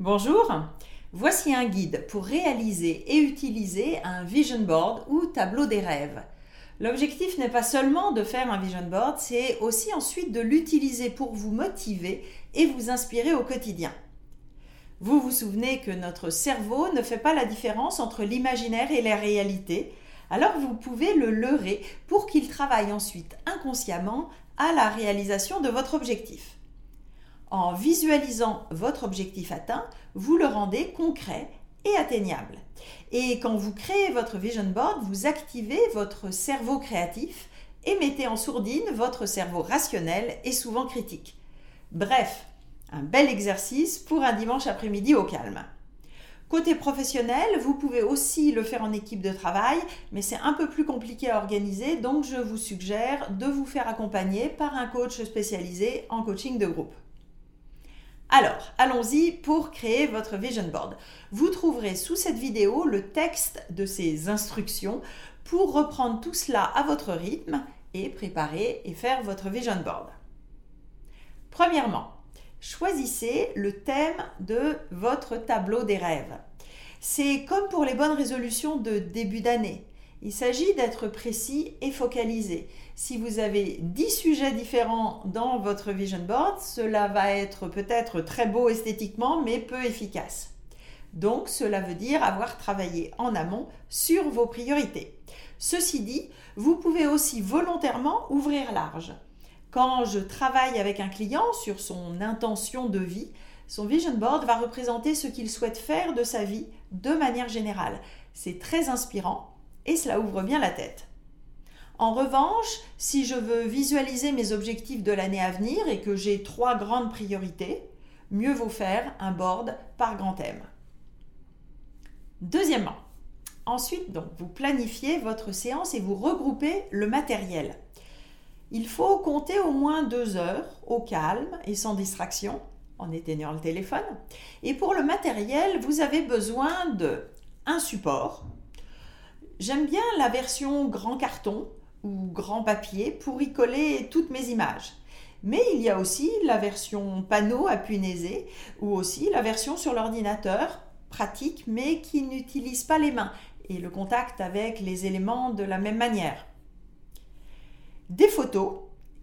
Bonjour, voici un guide pour réaliser et utiliser un vision board ou tableau des rêves. L'objectif n'est pas seulement de faire un vision board, c'est aussi ensuite de l'utiliser pour vous motiver et vous inspirer au quotidien. Vous vous souvenez que notre cerveau ne fait pas la différence entre l'imaginaire et la réalité, alors vous pouvez le leurrer pour qu'il travaille ensuite inconsciemment à la réalisation de votre objectif. En visualisant votre objectif atteint, vous le rendez concret et atteignable. Et quand vous créez votre vision board, vous activez votre cerveau créatif et mettez en sourdine votre cerveau rationnel et souvent critique. Bref, un bel exercice pour un dimanche après-midi au calme. Côté professionnel, vous pouvez aussi le faire en équipe de travail, mais c'est un peu plus compliqué à organiser, donc je vous suggère de vous faire accompagner par un coach spécialisé en coaching de groupe. Alors, allons-y pour créer votre vision board. Vous trouverez sous cette vidéo le texte de ces instructions pour reprendre tout cela à votre rythme et préparer et faire votre vision board. Premièrement, choisissez le thème de votre tableau des rêves. C'est comme pour les bonnes résolutions de début d'année. Il s'agit d'être précis et focalisé. Si vous avez 10 sujets différents dans votre vision board, cela va être peut-être très beau esthétiquement, mais peu efficace. Donc, cela veut dire avoir travaillé en amont sur vos priorités. Ceci dit, vous pouvez aussi volontairement ouvrir large. Quand je travaille avec un client sur son intention de vie, son vision board va représenter ce qu'il souhaite faire de sa vie de manière générale. C'est très inspirant et cela ouvre bien la tête. En revanche, si je veux visualiser mes objectifs de l'année à venir et que j'ai trois grandes priorités, mieux vaut faire un board par grand thème. Deuxièmement, ensuite, donc, vous planifiez votre séance et vous regroupez le matériel. Il faut compter au moins deux heures au calme et sans distraction en éteignant le téléphone. Et pour le matériel, vous avez besoin de un support. J'aime bien la version grand carton ou grand papier pour y coller toutes mes images. Mais il y a aussi la version panneau à punaiser ou aussi la version sur l'ordinateur, pratique mais qui n'utilise pas les mains et le contact avec les éléments de la même manière. Des photos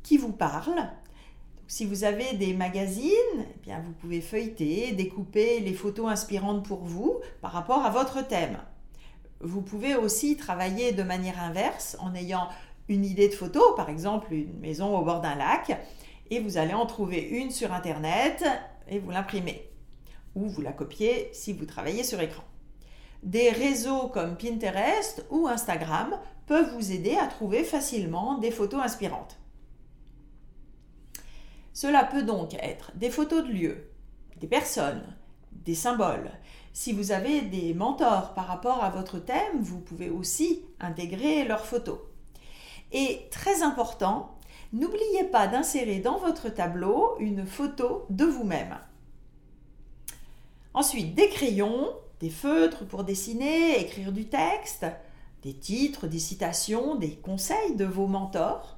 qui vous parlent. si vous avez des magazines, eh bien vous pouvez feuilleter, découper les photos inspirantes pour vous par rapport à votre thème. Vous pouvez aussi travailler de manière inverse en ayant une idée de photo, par exemple une maison au bord d'un lac, et vous allez en trouver une sur Internet et vous l'imprimez. Ou vous la copiez si vous travaillez sur écran. Des réseaux comme Pinterest ou Instagram peuvent vous aider à trouver facilement des photos inspirantes. Cela peut donc être des photos de lieux, des personnes, des symboles. Si vous avez des mentors par rapport à votre thème, vous pouvez aussi intégrer leurs photos. Et très important, n'oubliez pas d'insérer dans votre tableau une photo de vous-même. Ensuite, des crayons, des feutres pour dessiner, écrire du texte, des titres, des citations, des conseils de vos mentors,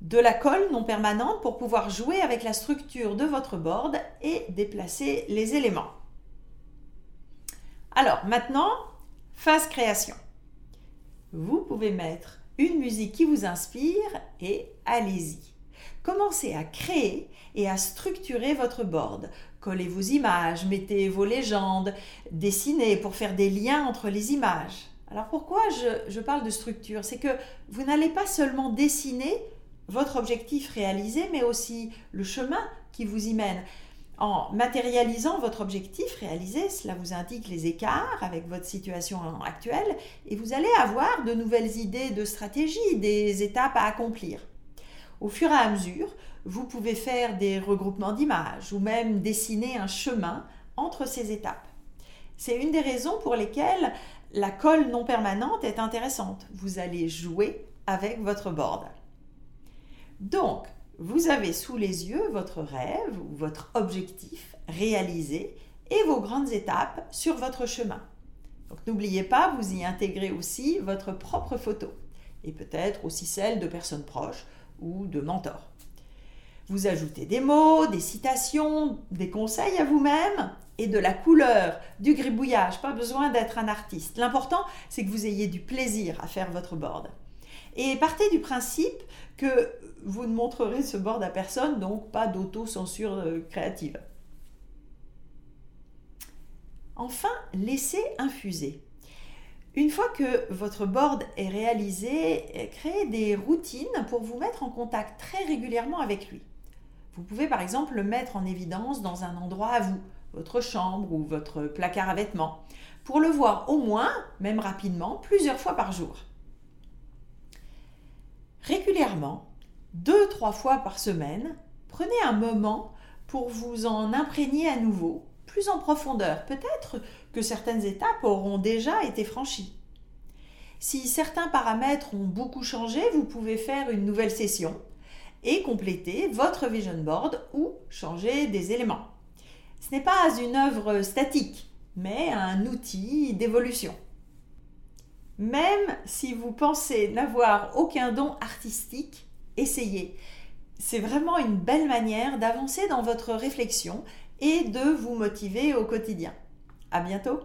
de la colle non permanente pour pouvoir jouer avec la structure de votre board et déplacer les éléments. Alors maintenant, phase création. Vous pouvez mettre une musique qui vous inspire et allez-y. Commencez à créer et à structurer votre board. Collez vos images, mettez vos légendes, dessinez pour faire des liens entre les images. Alors pourquoi je, parle de structure? C'est que vous n'allez pas seulement dessiner votre objectif réalisé, mais aussi le chemin qui vous y mène. En matérialisant votre objectif réalisé, cela vous indique les écarts avec votre situation actuelle et vous allez avoir de nouvelles idées de stratégie, des étapes à accomplir. Au fur et à mesure, vous pouvez faire des regroupements d'images ou même dessiner un chemin entre ces étapes. C'est une des raisons pour lesquelles la colle non permanente est intéressante. Vous allez jouer avec votre board. Donc, vous avez sous les yeux votre rêve ou votre objectif réalisé et vos grandes étapes sur votre chemin. Donc n'oubliez pas, vous y intégrez aussi votre propre photo et peut-être aussi celle de personnes proches ou de mentors. Vous ajoutez des mots, des citations, des conseils à vous-même et de la couleur, du gribouillage, pas besoin d'être un artiste. L'important, c'est que vous ayez du plaisir à faire votre board. Et partez du principe que vous ne montrerez ce board à personne, donc pas d'autocensure euh, créative. Enfin, laissez infuser. Une fois que votre board est réalisé, créez des routines pour vous mettre en contact très régulièrement avec lui. Vous pouvez par exemple le mettre en évidence dans un endroit à vous, votre chambre ou votre placard à vêtements, pour le voir au moins, même rapidement, plusieurs fois par jour. Régulièrement, deux, trois fois par semaine, prenez un moment pour vous en imprégner à nouveau, plus en profondeur. Peut-être que certaines étapes auront déjà été franchies. Si certains paramètres ont beaucoup changé, vous pouvez faire une nouvelle session et compléter votre vision board ou changer des éléments. Ce n'est pas une œuvre statique, mais un outil d'évolution. Même si vous pensez n'avoir aucun don artistique, essayez. C'est vraiment une belle manière d'avancer dans votre réflexion et de vous motiver au quotidien. À bientôt!